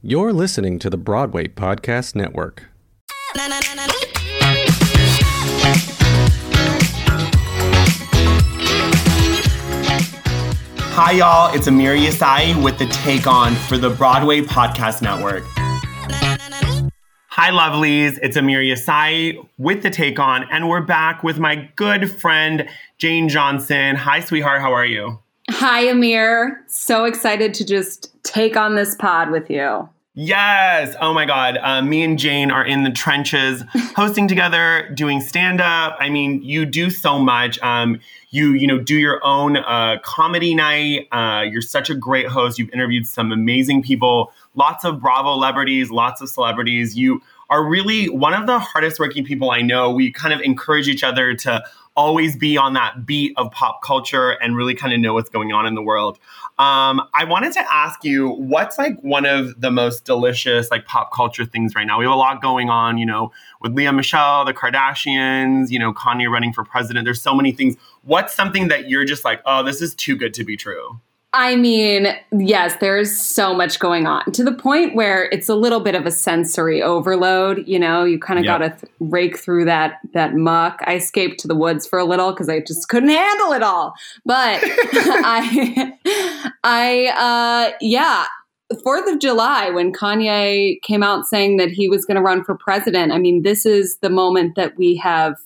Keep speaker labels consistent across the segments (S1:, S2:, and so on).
S1: You're listening to the Broadway Podcast Network.
S2: Hi, y'all. It's Amir Yasai with the Take On for the Broadway Podcast Network. Hi, lovelies. It's Amir Yasai with the Take On, and we're back with my good friend, Jane Johnson. Hi, sweetheart. How are you?
S3: Hi, Amir. So excited to just take on this pod with you.
S2: Yes. Oh my God. Uh, me and Jane are in the trenches, hosting together, doing stand up. I mean, you do so much. Um, you you know do your own uh, comedy night. Uh, you're such a great host. You've interviewed some amazing people, lots of Bravo celebrities, lots of celebrities. You are really one of the hardest working people I know. We kind of encourage each other to always be on that beat of pop culture and really kind of know what's going on in the world. Um, I wanted to ask you, what's like one of the most delicious like pop culture things right now? We have a lot going on, you know, with Lea Michele, the Kardashians, you know, Kanye running for president. There's so many things. What's something that you're just like, oh, this is too good to be true?
S3: I mean, yes, there's so much going on to the point where it's a little bit of a sensory overload. You know, you kind of yep. got to th- rake through that that muck. I escaped to the woods for a little because I just couldn't handle it all. But I, I, uh, yeah, Fourth of July when Kanye came out saying that he was going to run for president. I mean, this is the moment that we have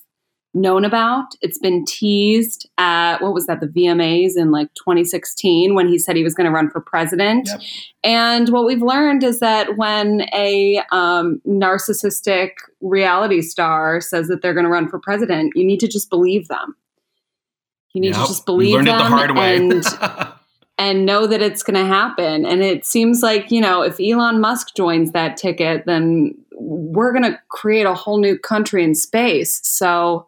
S3: known about. It's been teased at what was that, the VMAs in like 2016 when he said he was going to run for president. Yep. And what we've learned is that when a um, narcissistic reality star says that they're going to run for president, you need to just believe them. You need yep. to just believe them the and and know that it's going to happen. And it seems like you know if Elon Musk joins that ticket, then we're going to create a whole new country in space. So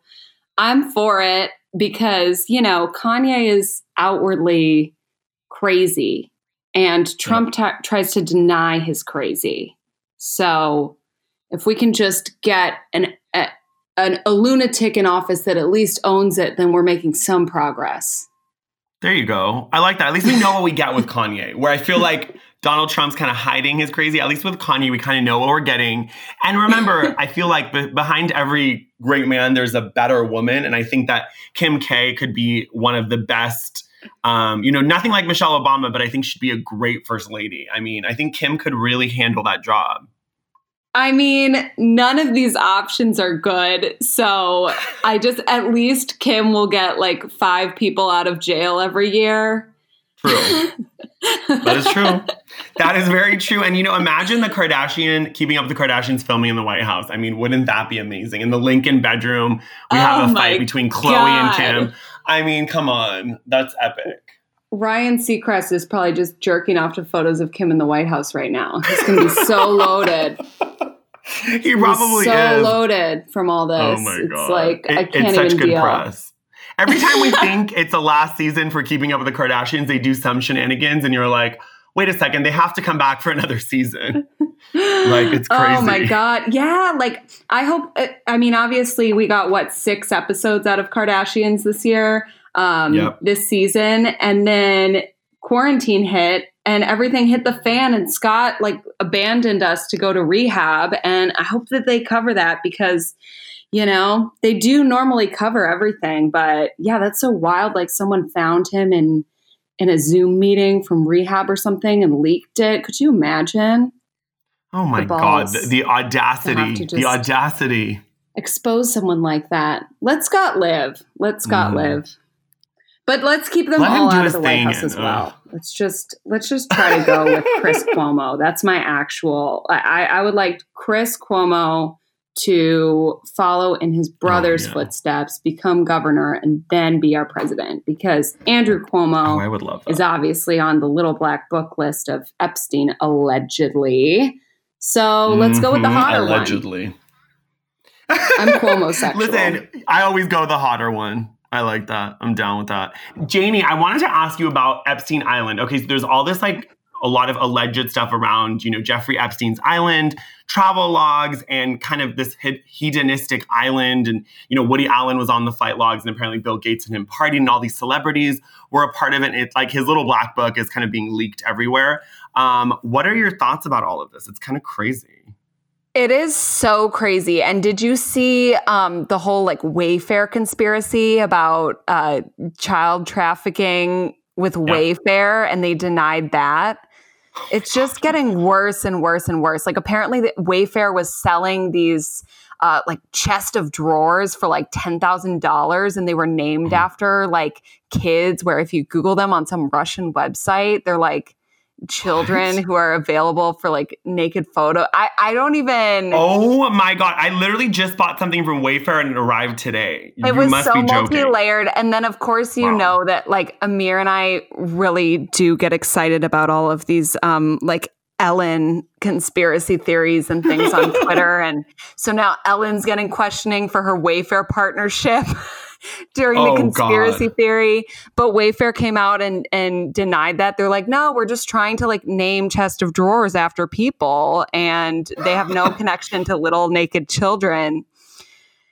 S3: I'm for it because, you know, Kanye is outwardly crazy and Trump t- tries to deny his crazy. So if we can just get an, a, an, a lunatic in office that at least owns it, then we're making some progress.
S2: There you go. I like that. At least we know what we got with Kanye, where I feel like Donald Trump's kind of hiding his crazy. At least with Kanye, we kind of know what we're getting. And remember, I feel like be- behind every great man, there's a better woman. And I think that Kim K could be one of the best. Um, you know, nothing like Michelle Obama, but I think she'd be a great first lady. I mean, I think Kim could really handle that job.
S3: I mean, none of these options are good. So I just, at least Kim will get like five people out of jail every year.
S2: True. that is true. That is very true. And you know, imagine the Kardashian keeping up the Kardashians filming in the White House. I mean, wouldn't that be amazing? In the Lincoln bedroom, we oh have a fight between Khloe God. and Kim. I mean, come on. That's epic.
S3: Ryan Seacrest is probably just jerking off to photos of Kim in the White House right now. He's going to be so loaded.
S2: He probably
S3: He's
S2: so
S3: is. loaded from all oh this. Oh my god! It's like it, I can't it's
S2: such
S3: even
S2: good
S3: deal.
S2: press. Every time we think it's the last season for Keeping Up with the Kardashians, they do some shenanigans, and you're like, wait a second, they have to come back for another season. like it's crazy.
S3: Oh my god, yeah. Like I hope. Uh, I mean, obviously, we got what six episodes out of Kardashians this year, um, yep. this season, and then quarantine hit and everything hit the fan and Scott like abandoned us to go to rehab and I hope that they cover that because you know, they do normally cover everything, but yeah, that's so wild. Like someone found him in in a Zoom meeting from rehab or something and leaked it. Could you imagine?
S2: Oh my god, the, the audacity! The audacity!
S3: Expose someone like that. Let Scott live. Let Scott mm. live. But let's keep them Let all out of the White House as well. Ugh. Let's just let's just try to go with Chris Cuomo. That's my actual. I, I would like Chris Cuomo to follow in his brother's oh, yeah. footsteps, become governor, and then be our president. Because Andrew Cuomo
S2: oh, I would love
S3: is obviously on the little black book list of Epstein allegedly. So mm-hmm. let's go with the mm-hmm. hotter
S2: allegedly.
S3: one. I'm Cuomo sexual.
S2: Listen, I always go the hotter one. I like that. I'm down with that. Janie, I wanted to ask you about Epstein Island. Okay, so there's all this like a lot of alleged stuff around, you know, Jeffrey Epstein's island, travel logs, and kind of this hedonistic island. And, you know, Woody Allen was on the flight logs, and apparently Bill Gates and him partying, and all these celebrities were a part of it. It's like his little black book is kind of being leaked everywhere. Um, what are your thoughts about all of this? It's kind of crazy.
S3: It is so crazy. And did you see um, the whole like Wayfair conspiracy about uh, child trafficking with yeah. Wayfair and they denied that? It's just getting worse and worse and worse. Like apparently, the Wayfair was selling these uh, like chest of drawers for like ten thousand dollars, and they were named mm-hmm. after like kids. Where if you Google them on some Russian website, they're like children what? who are available for like naked photo. I, I don't even.
S2: Oh my god! I literally just bought something from Wayfair and it arrived today.
S3: It you was so multi-layered, and then of course you wow. know that like Amir and I really do get excited about all of these um like Ellen conspiracy theories and things on Twitter, and so now Ellen's getting questioning for her Wayfair partnership. during oh, the conspiracy God. theory. But Wayfair came out and and denied that. They're like, no, we're just trying to like name chest of drawers after people, and they have no connection to little naked children.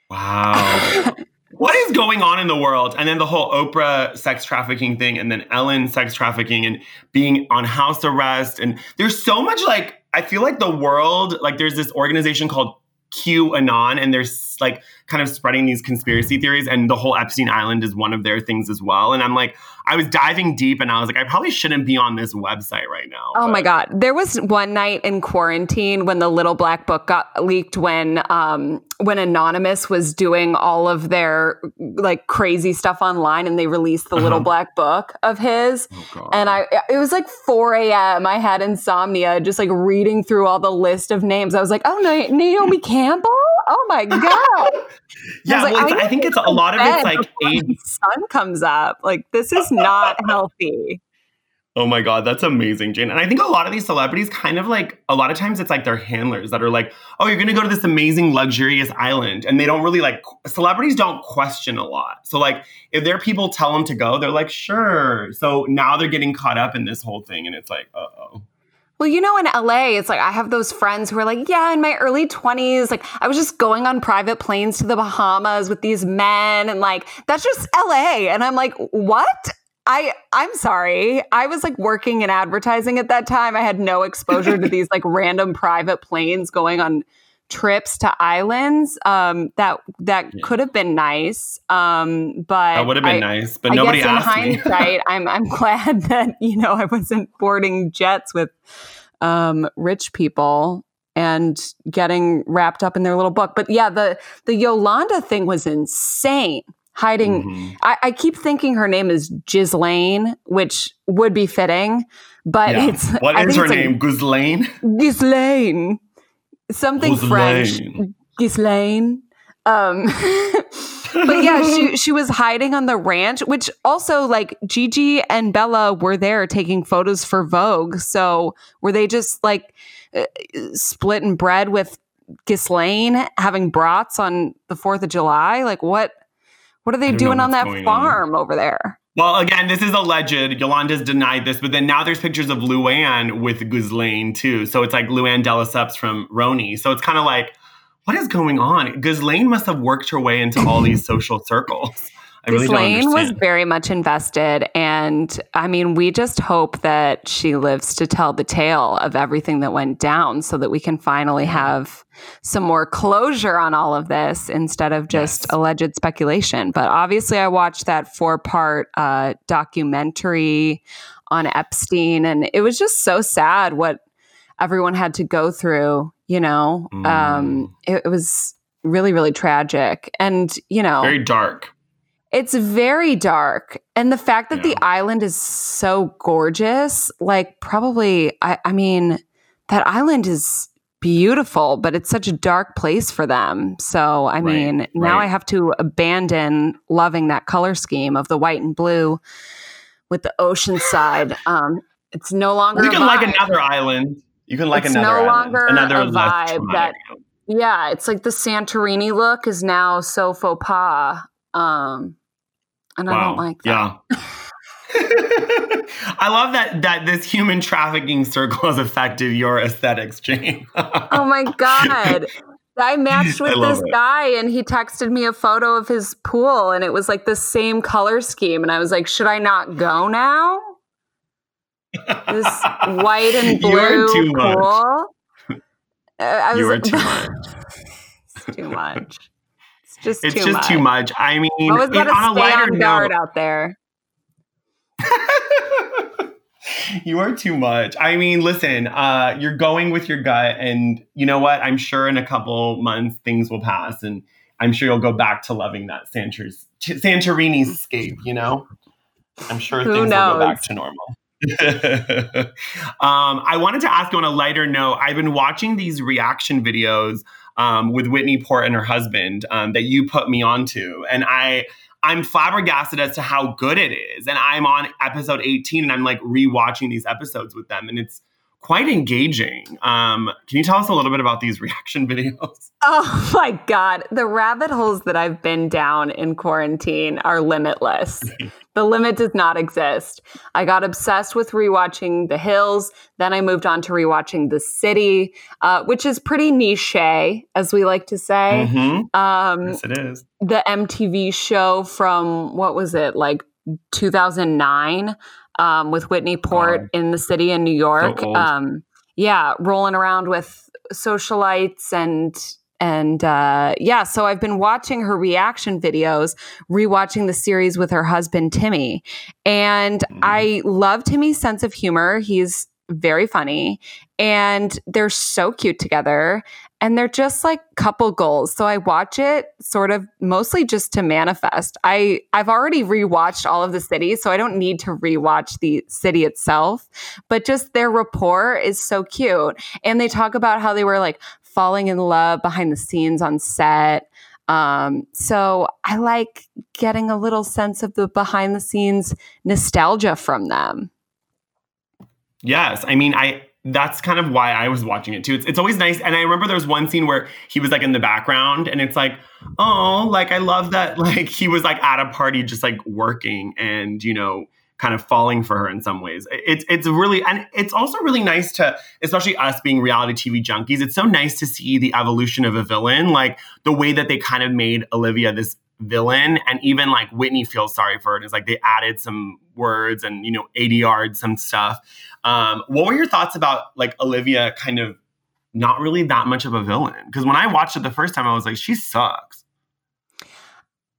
S2: Wow. what is going on in the world? And then the whole Oprah sex trafficking thing, and then Ellen sex trafficking, and being on house arrest. And there's so much like, I feel like the world, like, there's this organization called QAnon, and there's like kind of spreading these conspiracy theories, and the whole Epstein Island is one of their things as well. And I'm like, I was diving deep, and I was like, I probably shouldn't be on this website right now.
S3: Oh but. my god, there was one night in quarantine when the Little Black Book got leaked when um, when Anonymous was doing all of their like crazy stuff online, and they released the uh-huh. Little Black Book of his, oh and I it was like 4 a.m. I had insomnia, just like reading through all the list of names. I was like, oh, Naomi Campbell. Oh my god!
S2: yeah, I, like, well, I, I think it's a lot of it's like
S3: age. sun comes up. Like this is not healthy.
S2: Oh my God, that's amazing, Jane. And I think a lot of these celebrities kind of like, a lot of times it's like their handlers that are like, oh, you're going to go to this amazing, luxurious island. And they don't really like, celebrities don't question a lot. So, like, if their people tell them to go, they're like, sure. So now they're getting caught up in this whole thing. And it's like, uh oh.
S3: Well, you know, in LA, it's like I have those friends who are like, yeah, in my early 20s, like I was just going on private planes to the Bahamas with these men. And like, that's just LA. And I'm like, what? I I'm sorry. I was like working in advertising at that time. I had no exposure to these like random private planes going on trips to islands. Um, that that yeah. could have been nice. Um, but
S2: that would have been I, nice. But I nobody guess asked
S3: in hindsight, I'm I'm glad that you know I wasn't boarding jets with um, rich people and getting wrapped up in their little book. But yeah, the the Yolanda thing was insane. Hiding, mm-hmm. I, I, keep thinking her name is Ghislaine, which would be fitting, but yeah. it's
S2: what is her name? Ghislaine.
S3: Ghislaine, something. French. Ghislaine. Um, but yeah, she she was hiding on the ranch, which also like Gigi and Bella were there taking photos for Vogue. So were they just like uh, splitting bread with Ghislaine, having brats on the Fourth of July? Like what? What are they doing on that farm on. over there?
S2: Well, again, this is alleged. Yolanda's denied this, but then now there's pictures of Luann with Ghislaine too. So it's like Luann de Lesseps from RHONY. So it's kind of like what is going on? Ghislaine must have worked her way into all these social circles. I really
S3: Ghislaine was very much invested. And I mean, we just hope that she lives to tell the tale of everything that went down so that we can finally have some more closure on all of this instead of just yes. alleged speculation. But obviously, I watched that four part uh, documentary on Epstein, and it was just so sad what everyone had to go through you know um, mm. um it, it, was really really tragic and you know
S2: very dark
S3: it's very dark. And the fact that yeah. the island is so gorgeous like probably I, I mean that island is beautiful but it's such a dark place for them. So i right, mean now right. i have to abandon loving that color scheme of the white and blue with the ocean side. Um it's no longer
S2: you can like another island. You can like
S3: it's
S2: another
S3: no longer
S2: island,
S3: another a vibe that yeah, it's like the Santorini look is now so faux pas. Um, and wow. I don't like that.
S2: Yeah. I love that that this human trafficking circle has affected your aesthetics, Jane.
S3: oh my god. I matched with I this it. guy and he texted me a photo of his pool and it was like the same color scheme and I was like, "Should I not go now?" This white and blue pool.
S2: I you are too much.
S3: too much. It's just
S2: it's
S3: too
S2: just
S3: much.
S2: too much. I mean, I
S3: was going to stay on guard note, out there.
S2: you are too much. I mean, listen, uh, you're going with your gut, and you know what? I'm sure in a couple months things will pass, and I'm sure you'll go back to loving that Santorini scape. You know, I'm sure things knows? will go back to normal. um, I wanted to ask you on a lighter note. I've been watching these reaction videos um, with Whitney Port and her husband um, that you put me onto, and I I'm flabbergasted as to how good it is. And I'm on episode 18 and I'm like rewatching these episodes with them and it's quite engaging. Um, can you tell us a little bit about these reaction videos?
S3: Oh my God. The rabbit holes that I've been down in quarantine are limitless. the limit does not exist. I got obsessed with rewatching The Hills. Then I moved on to rewatching The City, uh, which is pretty niche, as we like to say.
S2: Mm-hmm. Um, yes, it is.
S3: The MTV show from, what was it, like 2009? Um, with Whitney Port in the city in New York. So um, yeah, rolling around with socialites and and uh, yeah, so I've been watching her reaction videos, rewatching the series with her husband Timmy, and mm-hmm. I love Timmy's sense of humor. He's very funny and they're so cute together and they're just like couple goals. So I watch it sort of mostly just to manifest. I I've already rewatched all of the cities, so I don't need to rewatch the city itself, but just their rapport is so cute. And they talk about how they were like falling in love behind the scenes on set. Um, so I like getting a little sense of the behind the scenes nostalgia from them.
S2: Yes, I mean I that's kind of why I was watching it too. It's, it's always nice. And I remember there was one scene where he was like in the background and it's like, oh, like I love that. Like he was like at a party just like working and, you know, kind of falling for her in some ways. It's it's really and it's also really nice to, especially us being reality TV junkies, it's so nice to see the evolution of a villain, like the way that they kind of made Olivia this villain and even like Whitney feels sorry for it. It's like they added some words and you know ADR'd some stuff. Um, what were your thoughts about like Olivia kind of not really that much of a villain? Because when I watched it the first time, I was like, she sucks.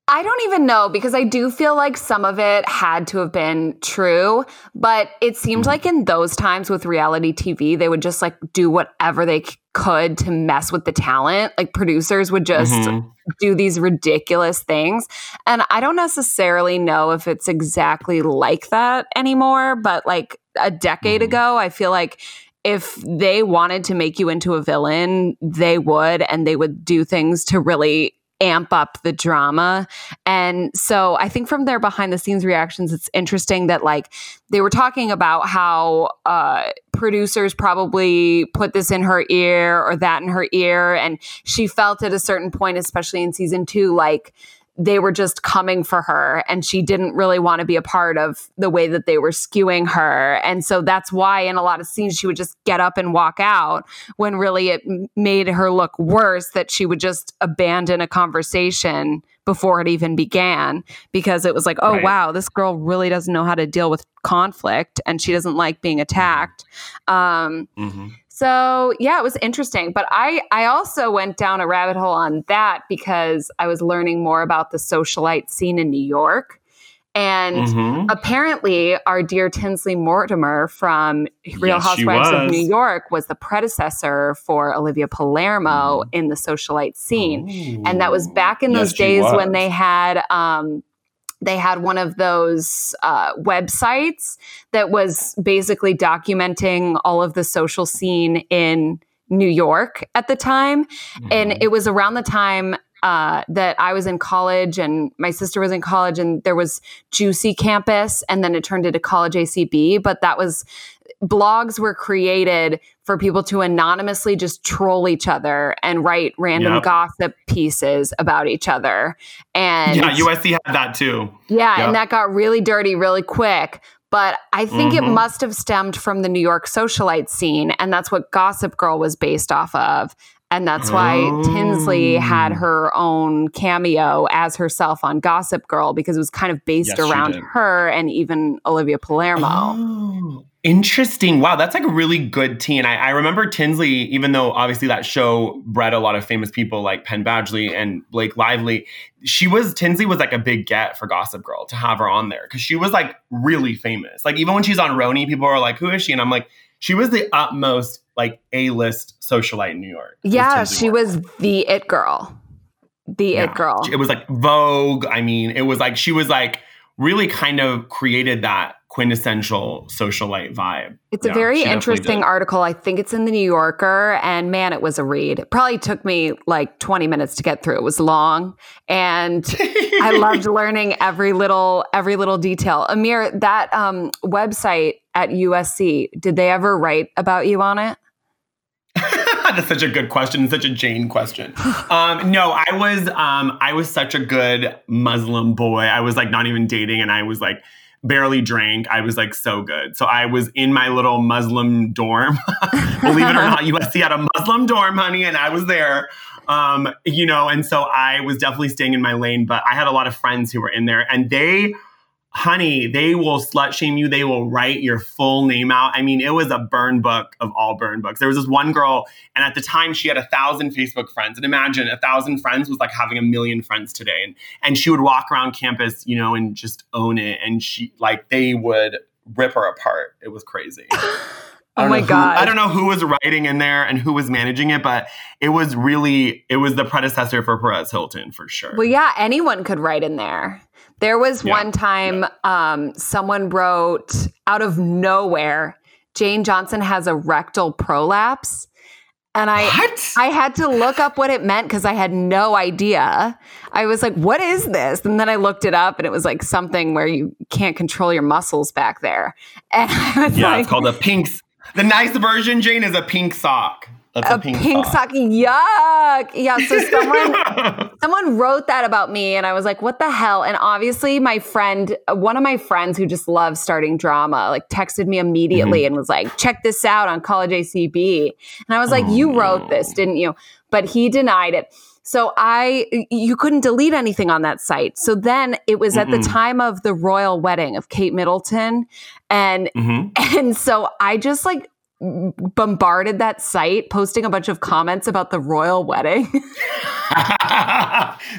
S3: I don't even know because I do feel like some of it had to have been true, but it seemed mm-hmm. like in those times with reality TV, they would just like do whatever they could to mess with the talent. Like producers would just mm-hmm. do these ridiculous things. And I don't necessarily know if it's exactly like that anymore, but like a decade mm-hmm. ago, I feel like if they wanted to make you into a villain, they would, and they would do things to really amp up the drama. And so I think from their behind the scenes reactions, it's interesting that like they were talking about how uh, producers probably put this in her ear or that in her ear. And she felt at a certain point, especially in season two, like they were just coming for her and she didn't really want to be a part of the way that they were skewing her and so that's why in a lot of scenes she would just get up and walk out when really it made her look worse that she would just abandon a conversation before it even began because it was like oh right. wow this girl really doesn't know how to deal with conflict and she doesn't like being attacked um, mm-hmm. So yeah, it was interesting. But I I also went down a rabbit hole on that because I was learning more about the socialite scene in New York. And mm-hmm. apparently, our dear Tinsley Mortimer from Real yes, Housewives of New York was the predecessor for Olivia Palermo mm. in the socialite scene. Ooh. And that was back in those yes, days when they had um, they had one of those uh, websites that was basically documenting all of the social scene in New York at the time. Mm-hmm. And it was around the time uh, that I was in college and my sister was in college, and there was Juicy Campus, and then it turned into College ACB. But that was blogs were created for people to anonymously just troll each other and write random yep. gossip pieces about each other. And
S2: yeah, USC had that too.
S3: Yeah, yep. and that got really dirty really quick. But I think mm-hmm. it must have stemmed from the New York socialite scene, and that's what Gossip Girl was based off of. And that's why oh. Tinsley had oh. her own cameo as herself on Gossip Girl because it was kind of based yes, around her and even Olivia Palermo.
S2: Oh. Interesting. Wow, that's like a really good teen. I, I remember Tinsley, even though obviously that show bred a lot of famous people like Penn Badgley and Blake Lively. She was Tinsley was like a big get for Gossip Girl to have her on there because she was like really famous. Like even when she's on RHONY, people are like, "Who is she?" And I'm like, she was the utmost like A list socialite in New York.
S3: Yeah, she was the it girl, the yeah. it girl.
S2: It was like Vogue. I mean, it was like she was like really kind of created that quintessential socialite vibe.
S3: It's yeah, a very interesting article. I think it's in the New Yorker, and man, it was a read. It probably took me like 20 minutes to get through. It was long, and I loved learning every little every little detail. Amir, that um, website at USC, did they ever write about you on it?
S2: That's such a good question. Such a Jane question. Um, no, I was um, I was such a good Muslim boy. I was like not even dating, and I was like barely drank. I was like so good. So I was in my little Muslim dorm. Believe it or not, USC had a Muslim dorm, honey, and I was there. Um, you know, and so I was definitely staying in my lane, but I had a lot of friends who were in there and they honey, they will slut shame you. They will write your full name out. I mean, it was a burn book of all burn books. There was this one girl, and at the time she had a thousand Facebook friends. And imagine a thousand friends was like having a million friends today. And and she would walk around campus, you know, and just own it. And she like they would rip her apart. It was crazy.
S3: oh my god!
S2: Who, I don't know who was writing in there and who was managing it, but it was really it was the predecessor for Perez Hilton for sure.
S3: Well, yeah, anyone could write in there. There was yeah. one time yeah. um, someone wrote out of nowhere, Jane Johnson has a rectal prolapse. And I what? I had to look up what it meant because I had no idea. I was like, what is this? And then I looked it up and it was like something where you can't control your muscles back there. And
S2: yeah, like, it's called a pink. The nice version, Jane, is a pink sock. That's a, a pink, pink sock. sock.
S3: Yuck. Yeah. So someone someone wrote that about me, and I was like, "What the hell?" And obviously, my friend, one of my friends who just loves starting drama, like texted me immediately mm-hmm. and was like, "Check this out on College ACB." And I was like, oh, "You wrote this, didn't you?" But he denied it. So I, you couldn't delete anything on that site. So then it was at Mm-mm. the time of the royal wedding of Kate Middleton, and mm-hmm. and so I just like bombarded that site posting a bunch of comments about the royal wedding.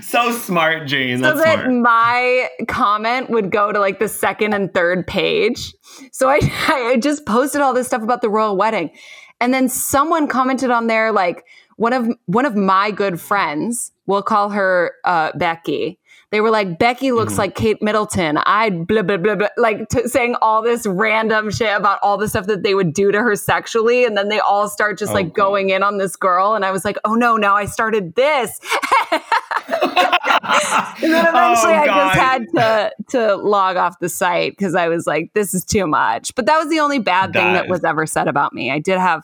S2: so smart, Jane.
S3: That's so that smart. my comment would go to like the second and third page. So I, I just posted all this stuff about the royal wedding. And then someone commented on there like one of one of my good friends, we'll call her uh, Becky they were like, Becky looks mm-hmm. like Kate Middleton. I blah, blah, blah, blah, like t- saying all this random shit about all the stuff that they would do to her sexually. And then they all start just oh, like God. going in on this girl. And I was like, oh no, now I started this. and then eventually oh, I just had to, to log off the site because I was like, this is too much. But that was the only bad that thing that was ever said about me. I did have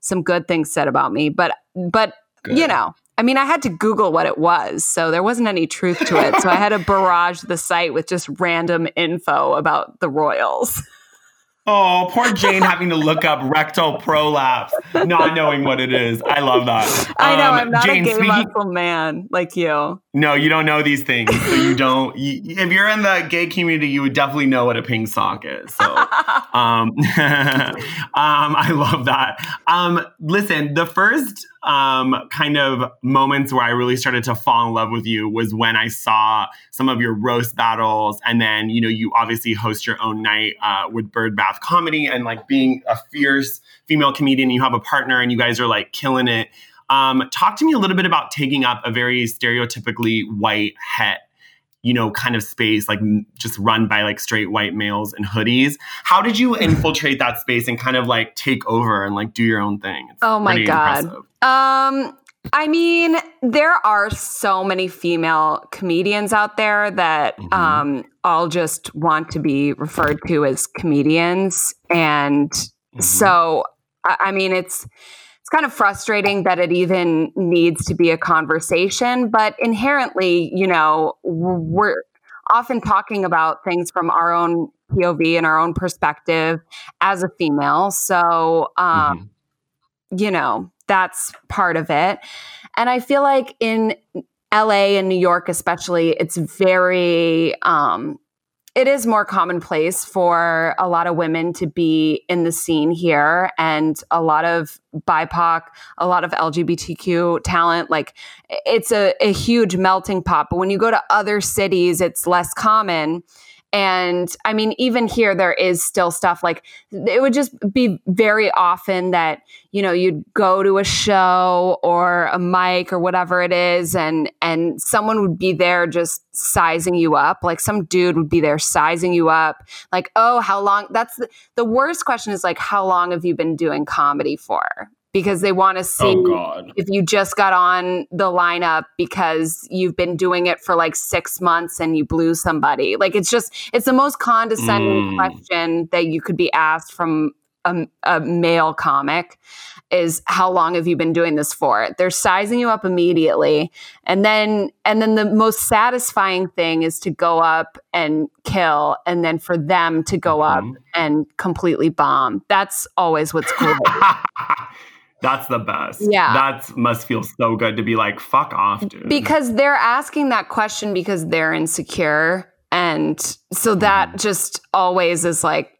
S3: some good things said about me, but, but, Good. you know, I mean, I had to Google what it was, so there wasn't any truth to it. so I had to barrage the site with just random info about the Royals.
S2: Oh, poor Jane having to look up rectal prolapse, not knowing what it is. I love that.
S3: I know. Um, I'm not Jane, a gay speaking, muscle man like you.
S2: No, you don't know these things. So you don't. You, if you're in the gay community, you would definitely know what a pink sock is. So, um, um, I love that. Um, listen, the first um, kind of moments where I really started to fall in love with you was when I saw some of your roast battles, and then you know you obviously host your own night uh, with Birdbath Comedy, and like being a fierce female comedian, you have a partner, and you guys are like killing it. Um, talk to me a little bit about taking up a very stereotypically white het you know, kind of space, like just run by like straight white males in hoodies. How did you infiltrate that space and kind of like take over and like do your own thing?
S3: It's oh my god! Impressive. Um, I mean, there are so many female comedians out there that mm-hmm. um, all just want to be referred to as comedians, and mm-hmm. so I mean, it's it's kind of frustrating that it even needs to be a conversation, but inherently, you know, we're often talking about things from our own POV and our own perspective as a female. So, um, mm-hmm. you know, that's part of it. And I feel like in LA and New York, especially, it's very, um, it is more commonplace for a lot of women to be in the scene here and a lot of BIPOC, a lot of LGBTQ talent. Like it's a, a huge melting pot. But when you go to other cities, it's less common. And I mean, even here, there is still stuff like it would just be very often that, you know, you'd go to a show or a mic or whatever it is, and and someone would be there just sizing you up. Like some dude would be there sizing you up, like, oh, how long? That's the, the worst question is like, how long have you been doing comedy for? Because they want to oh, see oh if you just got on the lineup because you've been doing it for like six months and you blew somebody. Like it's just, it's the most condescending mm. question that you could be asked from a, a, male comic is how long have you been doing this for they're sizing you up immediately and then and then the most satisfying thing is to go up and kill and then for them to go mm-hmm. up and completely bomb that's always what's cool
S2: That's the best.
S3: Yeah.
S2: That must feel so good to be like, fuck off, dude.
S3: Because they're asking that question because they're insecure. And so that mm. just always is like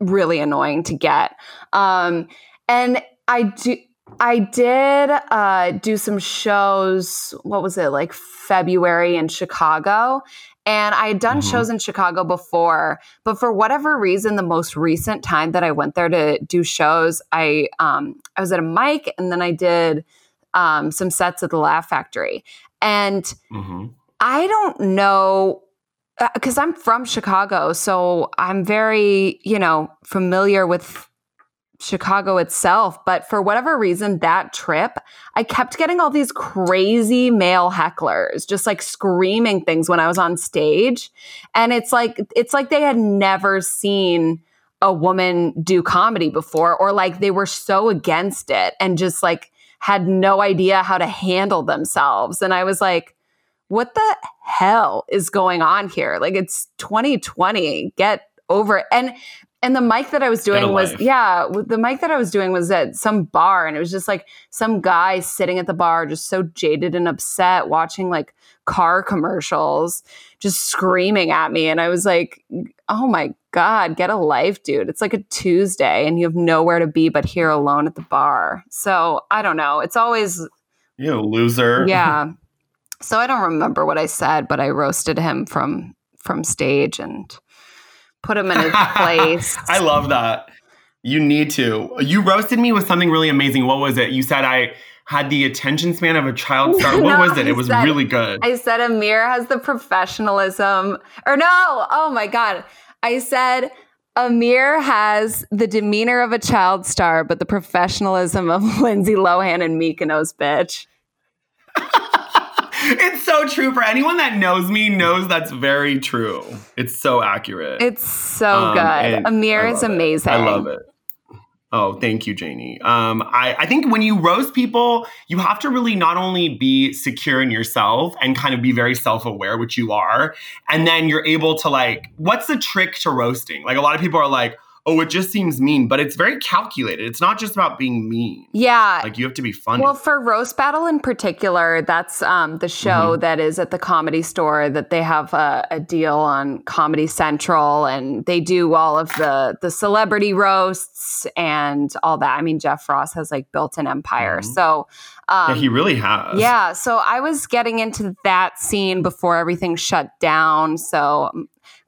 S3: really annoying to get. Um, and I do. I did uh, do some shows. What was it like February in Chicago? And I had done mm-hmm. shows in Chicago before, but for whatever reason, the most recent time that I went there to do shows, I um, I was at a mic and then I did um, some sets at the Laugh Factory. And mm-hmm. I don't know because uh, I'm from Chicago, so I'm very, you know, familiar with Chicago itself, but for whatever reason, that trip, I kept getting all these crazy male hecklers just like screaming things when I was on stage. And it's like, it's like they had never seen a woman do comedy before, or like they were so against it and just like had no idea how to handle themselves. And I was like, what the hell is going on here? Like it's 2020. Get over it. And and the mic that I was doing was life. yeah, the mic that I was doing was at some bar and it was just like some guy sitting at the bar just so jaded and upset watching like car commercials just screaming at me and I was like, "Oh my god, get a life, dude. It's like a Tuesday and you have nowhere to be but here alone at the bar." So, I don't know. It's always
S2: you loser.
S3: Yeah. So I don't remember what I said, but I roasted him from from stage and put him in his place.
S2: I love that. You need to. You roasted me with something really amazing. What was it? You said I had the attention span of a child star. What no, was it? It was
S3: said,
S2: really good.
S3: I said Amir has the professionalism. Or no, oh my God. I said Amir has the demeanor of a child star, but the professionalism of Lindsay Lohan and Mykonos, bitch
S2: it's so true. For anyone that knows me, knows that's very true. It's so accurate.
S3: It's so um, good. Amir is amazing.
S2: It. I love it. Oh, thank you, Janie. Um, I, I think when you roast people, you have to really not only be secure in yourself and kind of be very self aware, which you are, and then you're able to like, what's the trick to roasting? Like, a lot of people are like, oh, it just seems mean, but it's very calculated. It's not just about being mean.
S3: Yeah.
S2: Like you have to be funny.
S3: Well, for Roast Battle in particular, that's um, the show mm-hmm. that is at the comedy store that they have a, a, deal on Comedy Central and they do all of the the celebrity roasts and all that. I mean, Jeff Ross has like built an empire. Mm-hmm. So
S2: um, yeah, he really has.
S3: Yeah. So I was getting into that scene before everything shut down. So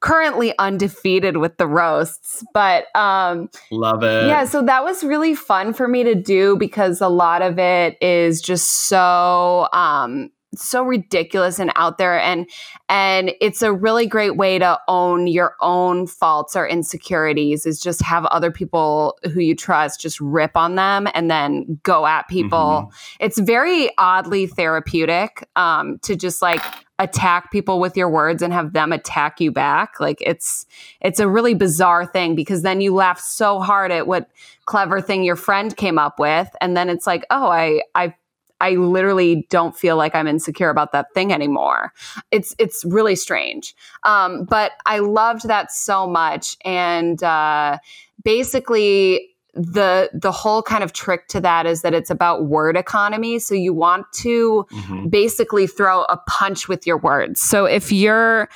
S3: currently undefeated with the roasts. But um
S2: love it.
S3: Yeah, so that was really fun for me to do because a lot of it is just so um so ridiculous and out there and and it's a really great way to own your own faults or insecurities is just have other people who you trust just rip on them and then go at people mm-hmm. it's very oddly therapeutic um, to just like attack people with your words and have them attack you back like it's it's a really bizarre thing because then you laugh so hard at what clever thing your friend came up with and then it's like oh i i I literally don't feel like I'm insecure about that thing anymore. It's it's really strange. Um, but I loved that so much, and uh, basically the the whole kind of trick to that is that it's about word economy. So you want to mm-hmm. basically throw a punch with your words. So if you're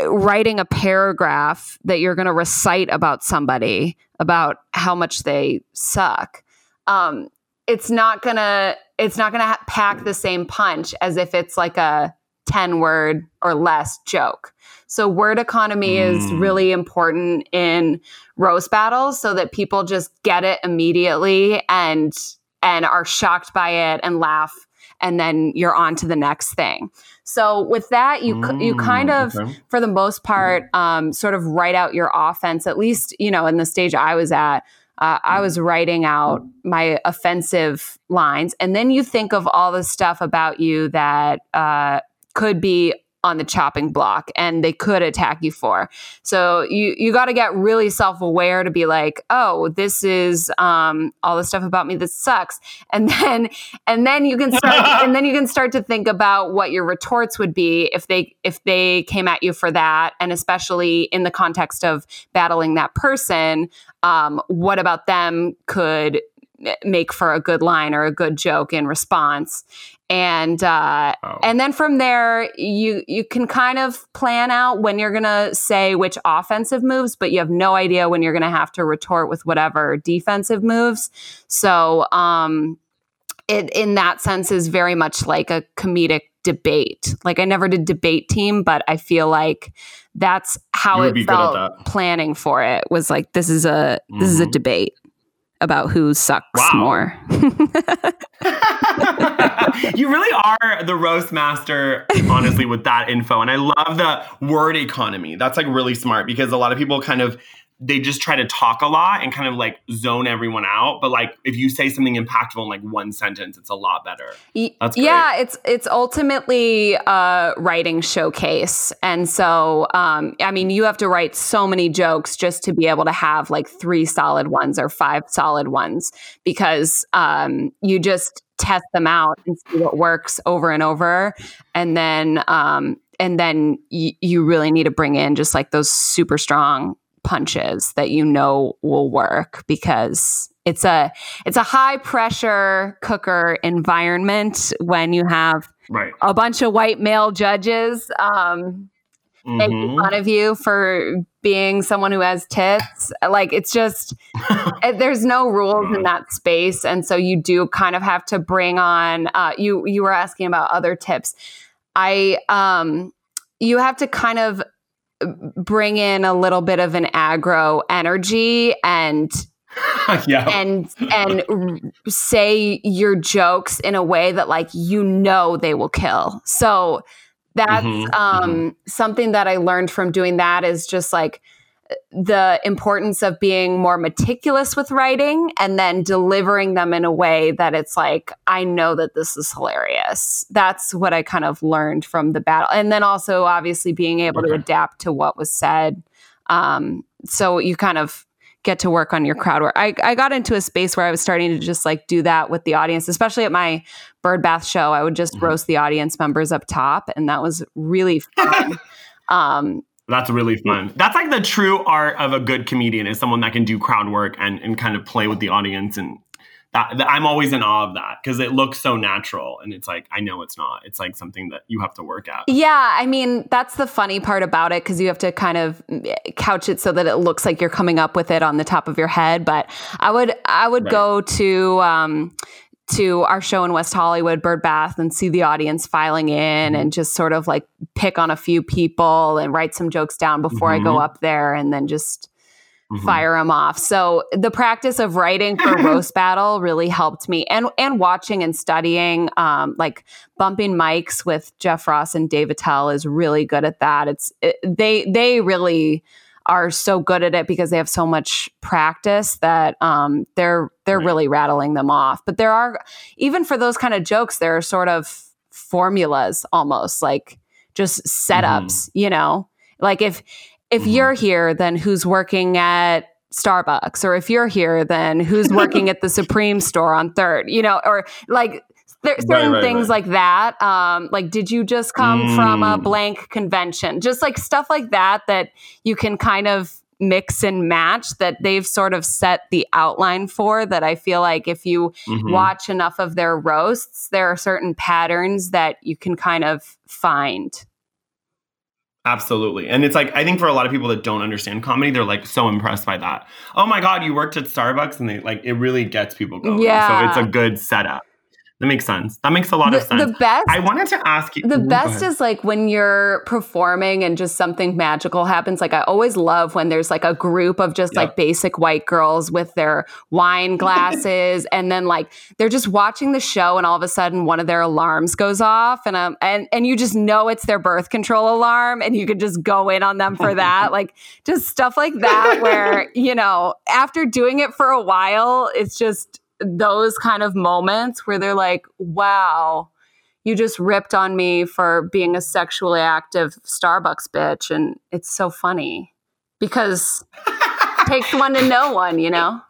S3: uh, writing a paragraph that you're going to recite about somebody about how much they suck um, it's not gonna it's not gonna pack the same punch as if it's like a 10 word or less joke so word economy mm. is really important in roast battles so that people just get it immediately and and are shocked by it and laugh and then you're on to the next thing so with that you mm, you kind of okay. for the most part um, sort of write out your offense at least you know in the stage i was at uh, I was writing out my offensive lines. And then you think of all the stuff about you that uh, could be on the chopping block and they could attack you for. So you you got to get really self-aware to be like, "Oh, this is um, all the stuff about me that sucks." And then and then you can start and then you can start to think about what your retorts would be if they if they came at you for that and especially in the context of battling that person, um, what about them could make for a good line or a good joke in response and uh, oh. and then from there you you can kind of plan out when you're gonna say which offensive moves but you have no idea when you're gonna have to retort with whatever defensive moves so um it in that sense is very much like a comedic debate like i never did debate team but i feel like that's how it felt planning for it was like this is a mm-hmm. this is a mm-hmm. debate about who sucks wow. more.
S2: you really are the roast master, honestly, with that info. And I love the word economy. That's like really smart because a lot of people kind of they just try to talk a lot and kind of like zone everyone out. But like if you say something impactful in like one sentence, it's a lot better.
S3: That's great. yeah. It's it's ultimately a writing showcase, and so um, I mean, you have to write so many jokes just to be able to have like three solid ones or five solid ones because um, you just test them out and see what works over and over, and then um, and then y- you really need to bring in just like those super strong punches that you know will work because it's a it's a high pressure cooker environment when you have
S2: right.
S3: a bunch of white male judges um, mm-hmm. making fun of you for being someone who has tits like it's just it, there's no rules in that space and so you do kind of have to bring on uh, you you were asking about other tips i um you have to kind of bring in a little bit of an aggro energy and yeah. and and say your jokes in a way that like you know they will kill. So that's mm-hmm, um, mm-hmm. something that I learned from doing that is just like the importance of being more meticulous with writing and then delivering them in a way that it's like I know that this is hilarious. That's what I kind of learned from the battle, and then also obviously being able okay. to adapt to what was said. Um, so you kind of get to work on your crowd work. I, I got into a space where I was starting to just like do that with the audience, especially at my bird bath show. I would just mm-hmm. roast the audience members up top, and that was really fun. um,
S2: that's really fun. That's like the true art of a good comedian is someone that can do crowd work and, and kind of play with the audience. And that, that I'm always in awe of that because it looks so natural. And it's like, I know it's not. It's like something that you have to work at.
S3: Yeah. I mean, that's the funny part about it because you have to kind of eh, couch it so that it looks like you're coming up with it on the top of your head. But I would, I would right. go to, um, to our show in West Hollywood, Bird Bath, and see the audience filing in mm-hmm. and just sort of like pick on a few people and write some jokes down before mm-hmm. I go mm-hmm. up there and then just mm-hmm. fire them off. So the practice of writing for roast battle really helped me, and and watching and studying, um, like bumping mics with Jeff Ross and Dave Attell is really good at that. It's it, they they really are so good at it because they have so much practice that um, they're they're right. really rattling them off. But there are even for those kind of jokes, there are sort of formulas almost like just setups. Mm-hmm. You know, like if if mm-hmm. you're here, then who's working at Starbucks? Or if you're here, then who's working at the Supreme store on third? You know, or like there, certain right, right, things right. like that. Um, like, did you just come mm. from a mm. blank convention? Just like stuff like that that you can kind of mix and match that they've sort of set the outline for that I feel like if you mm-hmm. watch enough of their roasts, there are certain patterns that you can kind of find.
S2: Absolutely. And it's like, I think for a lot of people that don't understand comedy, they're like so impressed by that. Oh my God, you worked at Starbucks and they like, it really gets people going. Yeah. So it's a good setup. That makes sense. That makes a lot
S3: the,
S2: of sense.
S3: The best.
S2: I wanted to ask you.
S3: The ooh, best is like when you're performing and just something magical happens. Like I always love when there's like a group of just yep. like basic white girls with their wine glasses, and then like they're just watching the show, and all of a sudden one of their alarms goes off, and um and and you just know it's their birth control alarm, and you could just go in on them for that. like just stuff like that, where you know after doing it for a while, it's just those kind of moments where they're like, wow, you just ripped on me for being a sexually active Starbucks bitch. And it's so funny because takes one to know one, you know?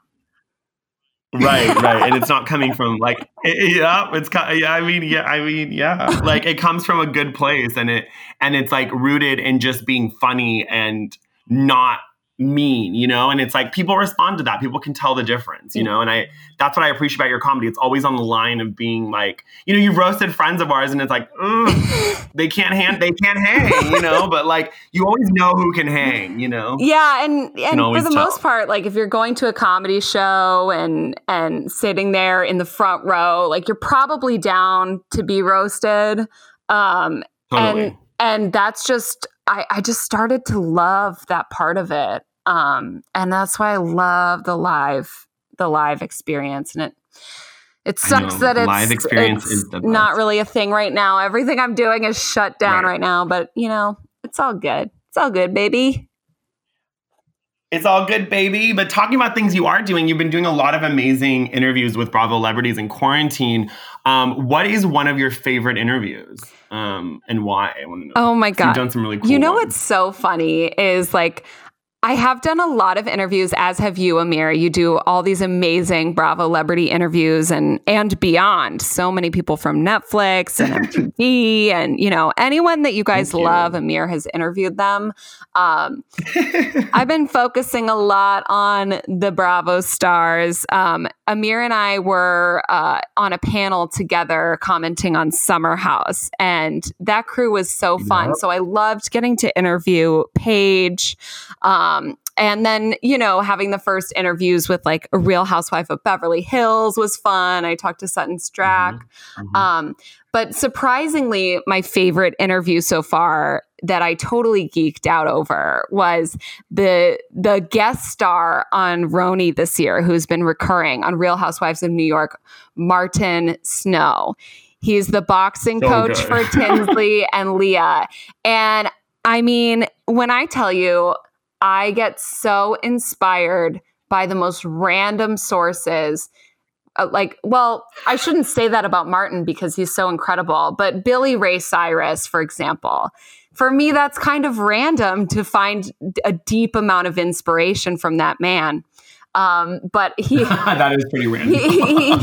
S2: right right and it's not coming from like yeah it's yeah i mean yeah i mean yeah like it comes from a good place and it and it's like rooted in just being funny and not mean, you know? And it's like people respond to that. People can tell the difference, you know? And I that's what I appreciate about your comedy. It's always on the line of being like, you know, you've roasted friends of ours and it's like, they can't hang they can't hang, you know, but like you always know who can hang, you know?
S3: Yeah, and and for the tell. most part, like if you're going to a comedy show and and sitting there in the front row, like you're probably down to be roasted. Um totally. and and that's just I, I just started to love that part of it. Um, and that's why I love the live, the live experience. And it, it sucks that it's, live experience it's not really a thing right now. Everything I'm doing is shut down right. right now, but you know, it's all good. It's all good, baby.
S2: It's all good, baby. But talking about things you are doing, you've been doing a lot of amazing interviews with Bravo celebrities in quarantine. Um, what is one of your favorite interviews? Um, and why? I want to know.
S3: Oh my god,
S2: you've done some really cool.
S3: You know
S2: ones.
S3: what's so funny is like I have done a lot of interviews, as have you, Amir. You do all these amazing Bravo celebrity interviews and and beyond. So many people from Netflix and MTV, and you know anyone that you guys Thank love. You. Amir has interviewed them. Um, I've been focusing a lot on the Bravo stars. Um, Amir and I were uh, on a panel together commenting on Summer House, and that crew was so fun. Yep. So I loved getting to interview Paige. Um, and then, you know, having the first interviews with like a real housewife of Beverly Hills was fun. I talked to Sutton Stracke. Mm-hmm. Mm-hmm. Um, but surprisingly, my favorite interview so far that I totally geeked out over was the the guest star on RHONY this year, who's been recurring on Real Housewives of New York, Martin Snow. He's the boxing so coach good. for Tinsley and Leah. And I mean, when I tell you, I get so inspired by the most random sources. Uh, like, well, I shouldn't say that about Martin because he's so incredible, but Billy Ray Cyrus, for example, for me, that's kind of random to find a deep amount of inspiration from that man. Um, but he
S2: that is pretty random.
S3: he,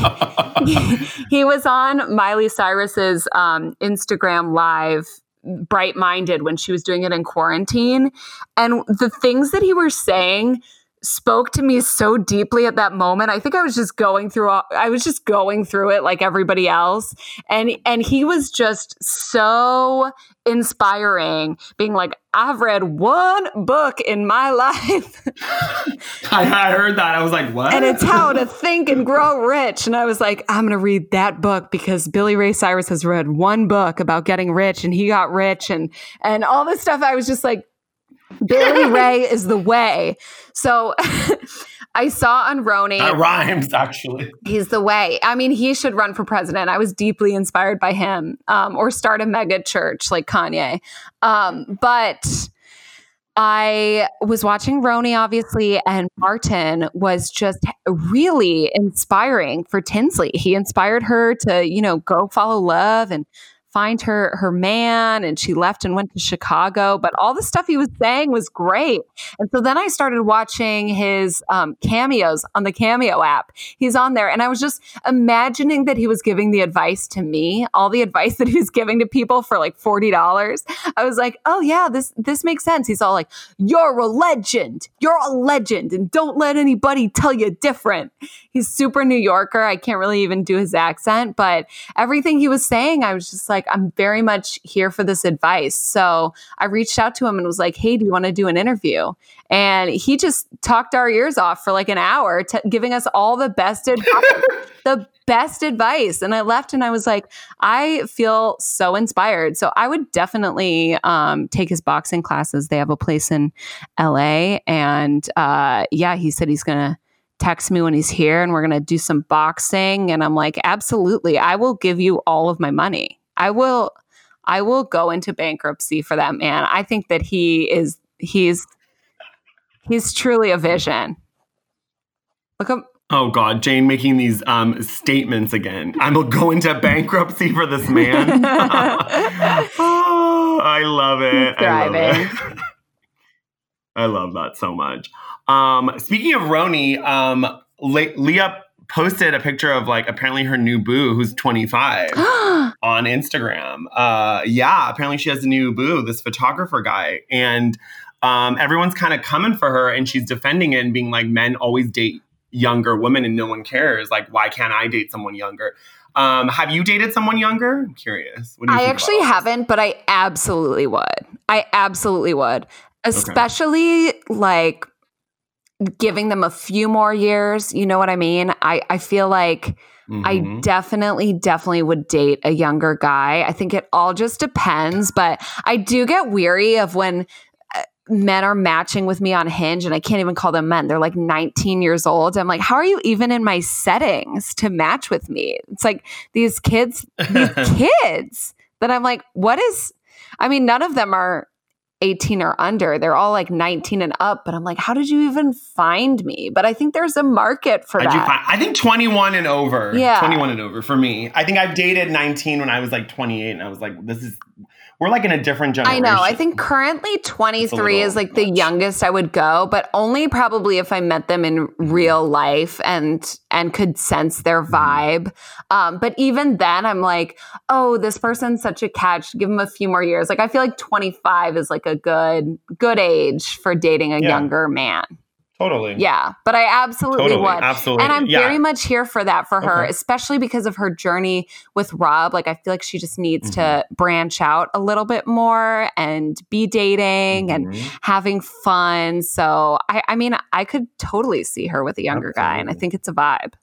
S3: he, he, was on Miley Cyrus's um, Instagram live bright minded when she was doing it in quarantine. And the things that he was saying spoke to me so deeply at that moment. I think I was just going through all, I was just going through it like everybody else. And and he was just so inspiring being like I've read one book in my life.
S2: I, I, heard that. I was like, what?
S3: And it's how to think and grow rich. And I was like, I'm going to read that book because Billy Ray Cyrus has read one book about getting rich and he got rich and and all this stuff. I was just like, Billy Ray is the way. So I saw on RHONY.
S2: That rhymes, actually.
S3: He's the way. I mean, he should run for president. I was deeply inspired by him um, or start a mega church like Kanye. Um, but I was watching RHONY, obviously, and Martin was just really inspiring for Tinsley. He inspired her to, you know, go follow love and find her her man and she left and went to Chicago but all the stuff he was saying was great. And so then I started watching his um, cameos on the cameo app. He's on there and I was just imagining that he was giving the advice to me all the advice that he was giving to people for like $40 I was like oh yeah this this makes sense. He's all like you're a legend. You're a legend and don't let anybody tell you different he's super New Yorker I can't really even do his accent but everything he was saying I was just like I'm very much here for this advice. So I reached out to him and was like, hey, do you want to do an interview? And he just talked our ears off for like an hour, t- giving us all the best advice. the best advice. And I left and I was like, I feel so inspired. So I would definitely um, take his boxing classes. They have a place in LA. And uh, yeah, he said he's going to text me when he's here and we're going to do some boxing. And I'm like, absolutely. I will give you all of my money. I will I will go into bankruptcy for that man. I think that he is he's he's truly a vision. Look up
S2: Oh God, Jane making these um, statements again. I will go into bankruptcy for this man. oh, I love it. I love it. I love that so much. Um, speaking of RHONY, um, Le- Leah posted a picture of like apparently her new boo who's 25 on Instagram. Uh, yeah, apparently she has a new boo, this photographer guy, and um, everyone's kind of coming for her, and she's defending it and being like, men always date younger women, and no one cares. Like, why can't I date someone younger? Um, have you dated someone younger? I'm curious.
S3: I actually haven't, but I absolutely would. I absolutely would, especially okay. like giving them a few more years. You know what I mean? I, I feel like mm-hmm. I definitely, definitely would date a younger guy. I think it all just depends, but I do get weary of when uh, men are matching with me on Hinge and I can't even call them men. They're like 19 years old. I'm like, how are you even in my settings to match with me? It's like these kids, these kids that I'm like, what is, I mean, none of them are 18 or under. They're all like 19 and up. But I'm like, how did you even find me? But I think there's a market for How'd that.
S2: Find, I think 21 and over. Yeah. 21 and over for me. I think I've dated 19 when I was like 28 and I was like, this is we're like in a different generation.
S3: I know. I think currently 23 is like much. the youngest I would go, but only probably if I met them in real life and and could sense their mm-hmm. vibe. Um, but even then, I'm like, oh, this person's such a catch. Give them a few more years. Like I feel like 25 is like a good good age for dating a yeah. younger man.
S2: Totally.
S3: Yeah, but I absolutely totally, would. Absolutely. And I'm yeah. very much here for that for her, okay. especially because of her journey with Rob. Like I feel like she just needs mm-hmm. to branch out a little bit more and be dating mm-hmm. and having fun. So I, I mean, I could totally see her with a younger absolutely. guy, and I think it's a vibe.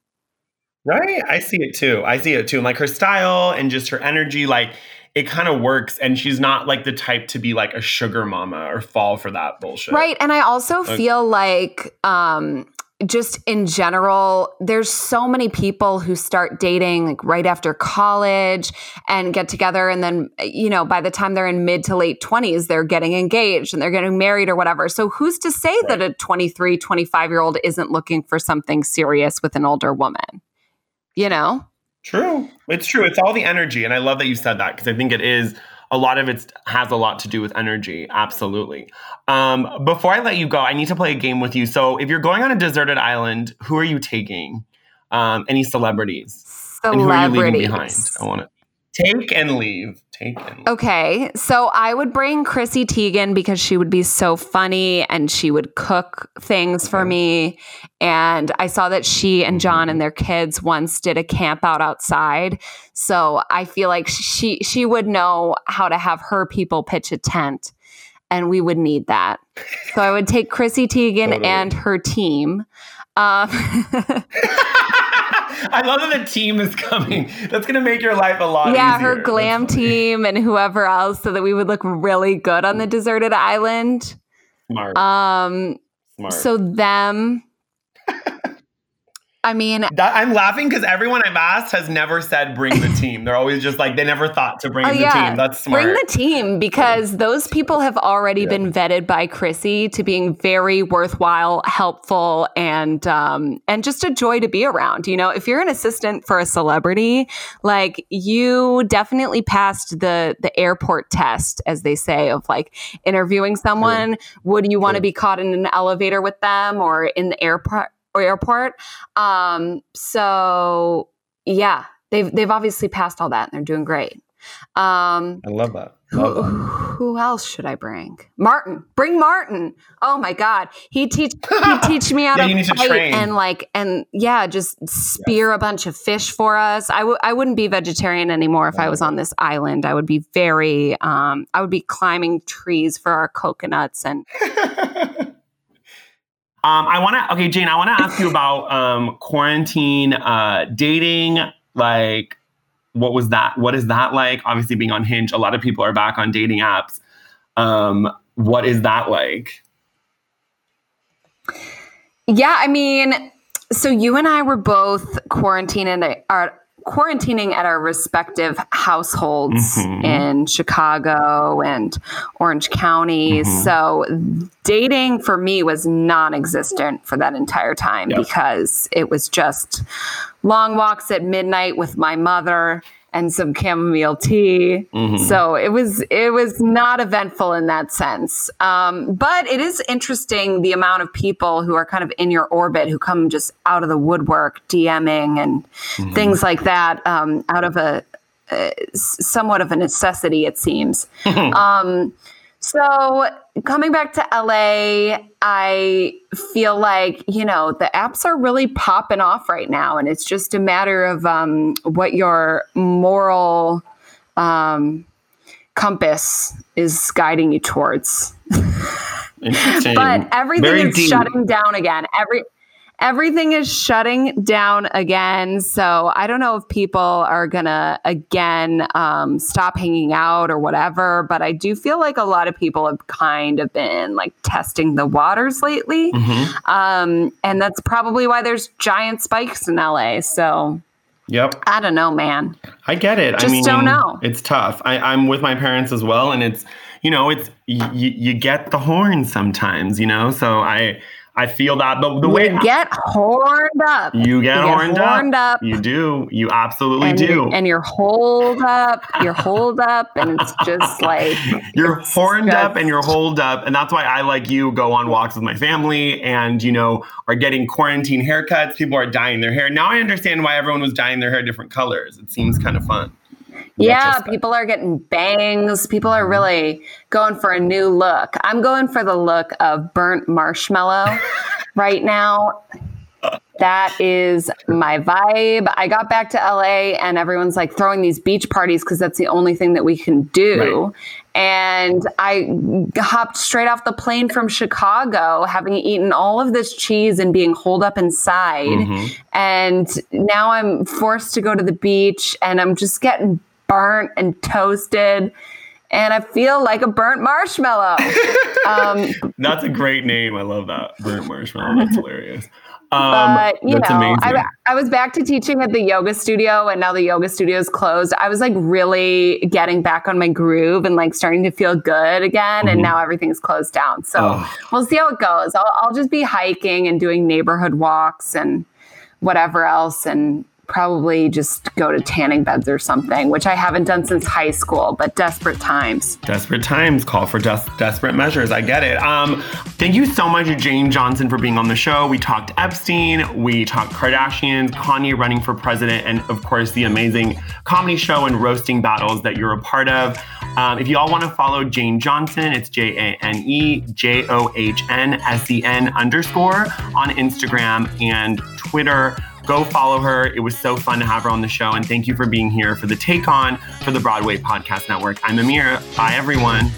S2: Right. I see it too. I see it too. And like her style and just her energy, like it kind of works and she's not like the type to be like a sugar mama or fall for that bullshit.
S3: Right. And I also like, feel like um just in general, there's so many people who start dating like right after college and get together. And then, you know, by the time they're in mid to late 20s, they're getting engaged and they're getting married or whatever. So who's to say right. that a 23, 25 year old isn't looking for something serious with an older woman? You know?
S2: True. It's true. It's all the energy. And I love that you said that because I think it is a lot of it has a lot to do with energy. Absolutely. Um, before I let you go, I need to play a game with you. So if you're going on a deserted island, who are you taking? Um, any celebrities?
S3: Celebrities. And who are you leaving
S2: behind? I want to take and leave taken.
S3: Okay. So I would bring Chrissy Teigen because she would be so funny and she would cook things for me. And I saw that she and John and their kids once did a camp out outside. So I feel like she she would know how to have her people pitch a tent. And we would need that. So I would take Chrissy Teigen totally. and her team. Um,
S2: I love that the team is coming. That's going to make your life a lot easier.
S3: yeah,
S2: easier.
S3: her glam team and whoever else so that we would look really good on the deserted island.
S2: Smart.
S3: Um,
S2: Smart.
S3: so them. I mean,
S2: That, I'm laughing because everyone I've asked has never said bring the team. They're always just like they never thought to bring
S3: Oh,
S2: the
S3: yeah.
S2: team. That's smart.
S3: Bring the team because those people have already been vetted by Chrissy to being very worthwhile, helpful, and um, and just a joy to be around. You know, if you're an assistant for a celebrity, like you definitely passed the the airport test, as they say, of like interviewing someone. Would you want to be caught in an elevator with them or in the airport? Or airport. Um, so yeah, they've they've obviously passed all that and they're doing great. Um,
S2: I love that.
S3: who,
S2: that.
S3: who else should I bring? Martin. Bring Martin. Oh my God. He teach he teach me how
S2: Yeah,
S3: to fight and like and yeah, just spear a bunch of fish for us. I w- I wouldn't be vegetarian anymore if I was on this island. I would be very um I would be climbing trees for our coconuts and
S2: Um, I want to. Okay, Jane. I want to ask you about um, quarantine uh, dating. Like, what was that? What is that like? Obviously, being on Hinge, a lot of people are back on dating apps. Um, what is that like?
S3: Yeah, I mean, so you and I were both quarantining at our quarantining at our respective households
S2: Mhm.
S3: in Chicago and Orange County.
S2: Mhm.
S3: So dating for me was non-existent for that entire time
S2: Yes.
S3: because it was just long walks at midnight with my mother and some chamomile tea.
S2: Mhm.
S3: So it was it was not eventful in that sense. Um, but it is interesting the amount of people who are kind of in your orbit who come just out of the woodwork, DMing and
S2: Mhm.
S3: things like that, um, out of a, uh, somewhat of a necessity, it seems. um, so coming back to LA, I feel like, you know, the apps are really popping off right now. And it's just a matter of um, what your moral um, compass is guiding you towards. But everything
S2: Very
S3: is
S2: deep.
S3: shutting down again. Every everything is shutting down again. So I don't know if people are gonna again um, stop hanging out or whatever. But I do feel like a lot of people have kind of been like testing the waters lately,
S2: Mhm.
S3: um, and that's probably why there's giant spikes in LA. So
S2: Yep.
S3: I don't know, man.
S2: I get it. I
S3: Just
S2: mean,
S3: don't know.
S2: It's tough. I, I'm with my parents as well, and it's you know, it's you get the horn sometimes, you know. So I I feel that the, the way
S3: you get horned up.
S2: you get,
S3: You get
S2: horned,
S3: horned
S2: up,
S3: up.
S2: you do, you absolutely
S3: and,
S2: do.
S3: You're, and you're holed up, you're holed up, and it's just like
S2: you're horned up and you're holed up and that's why i like you go on walks with my family and you know are getting quarantine haircuts. People are dyeing their hair. Now i understand why everyone was dyeing their hair different colors. It seems kind of fun
S3: Yeah, people are getting bangs. People are really going for a new look. I'm going for the look of burnt marshmallow right now. That is my vibe. I got back to LA and everyone's like throwing these beach parties because that's the only thing that we can do. And I hopped straight off the plane from Chicago, having eaten all of this cheese and being holed up inside.
S2: Mhm.
S3: And now I'm forced to go to the beach and I'm just getting burnt and toasted. And I feel like a burnt marshmallow. um,
S2: that's a great name i love that burnt marshmallow that's hilarious um,
S3: but you know, I, I was back to teaching at the yoga studio, and now the yoga studio is closed. I was like really getting back on my groove and like starting to feel good again.
S2: Mhm.
S3: And now everything's closed down. So
S2: Oh.
S3: we'll see how it goes. I'll, I'll just be hiking and doing neighborhood walks and whatever else, and probably just go to tanning beds or something, which I haven't done since high school. But desperate times.
S2: Desperate times call for des- desperate measures. I get it. Um, thank you so much, Jane Johnsen, for being on the show. We talked Epstein, we talked Kardashians, Kanye running for president, and of course, the amazing comedy show and roasting battles that you're a part of. Um, if you all want to follow Jane Johnsen, it's J A N E J O H N S E N underscore on Instagram and Twitter. Go follow her. It was so fun to have her on the show. And thank you for being here for the Take On for the Broadway Podcast Network. I'm Amira. Bye, everyone.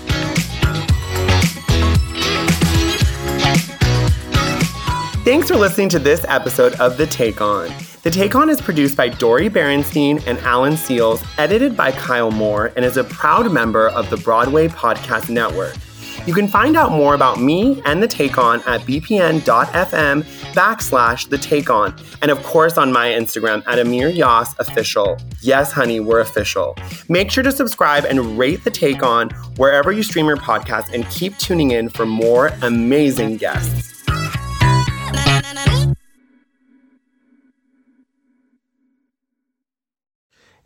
S2: Thanks for listening to this episode of The Take On. The Take On is produced by Dori Berinstein and Alan Seales, edited by Kyle Moore, and is a proud member of the Broadway Podcast Network. You can find out more about me and The Take On at bpn.fm backslash The Take On. And of course on my Instagram at Amir Yass Official. Yes, honey, we're official. Make sure to subscribe and rate The Take On wherever you stream your podcast and keep tuning in for more amazing guests.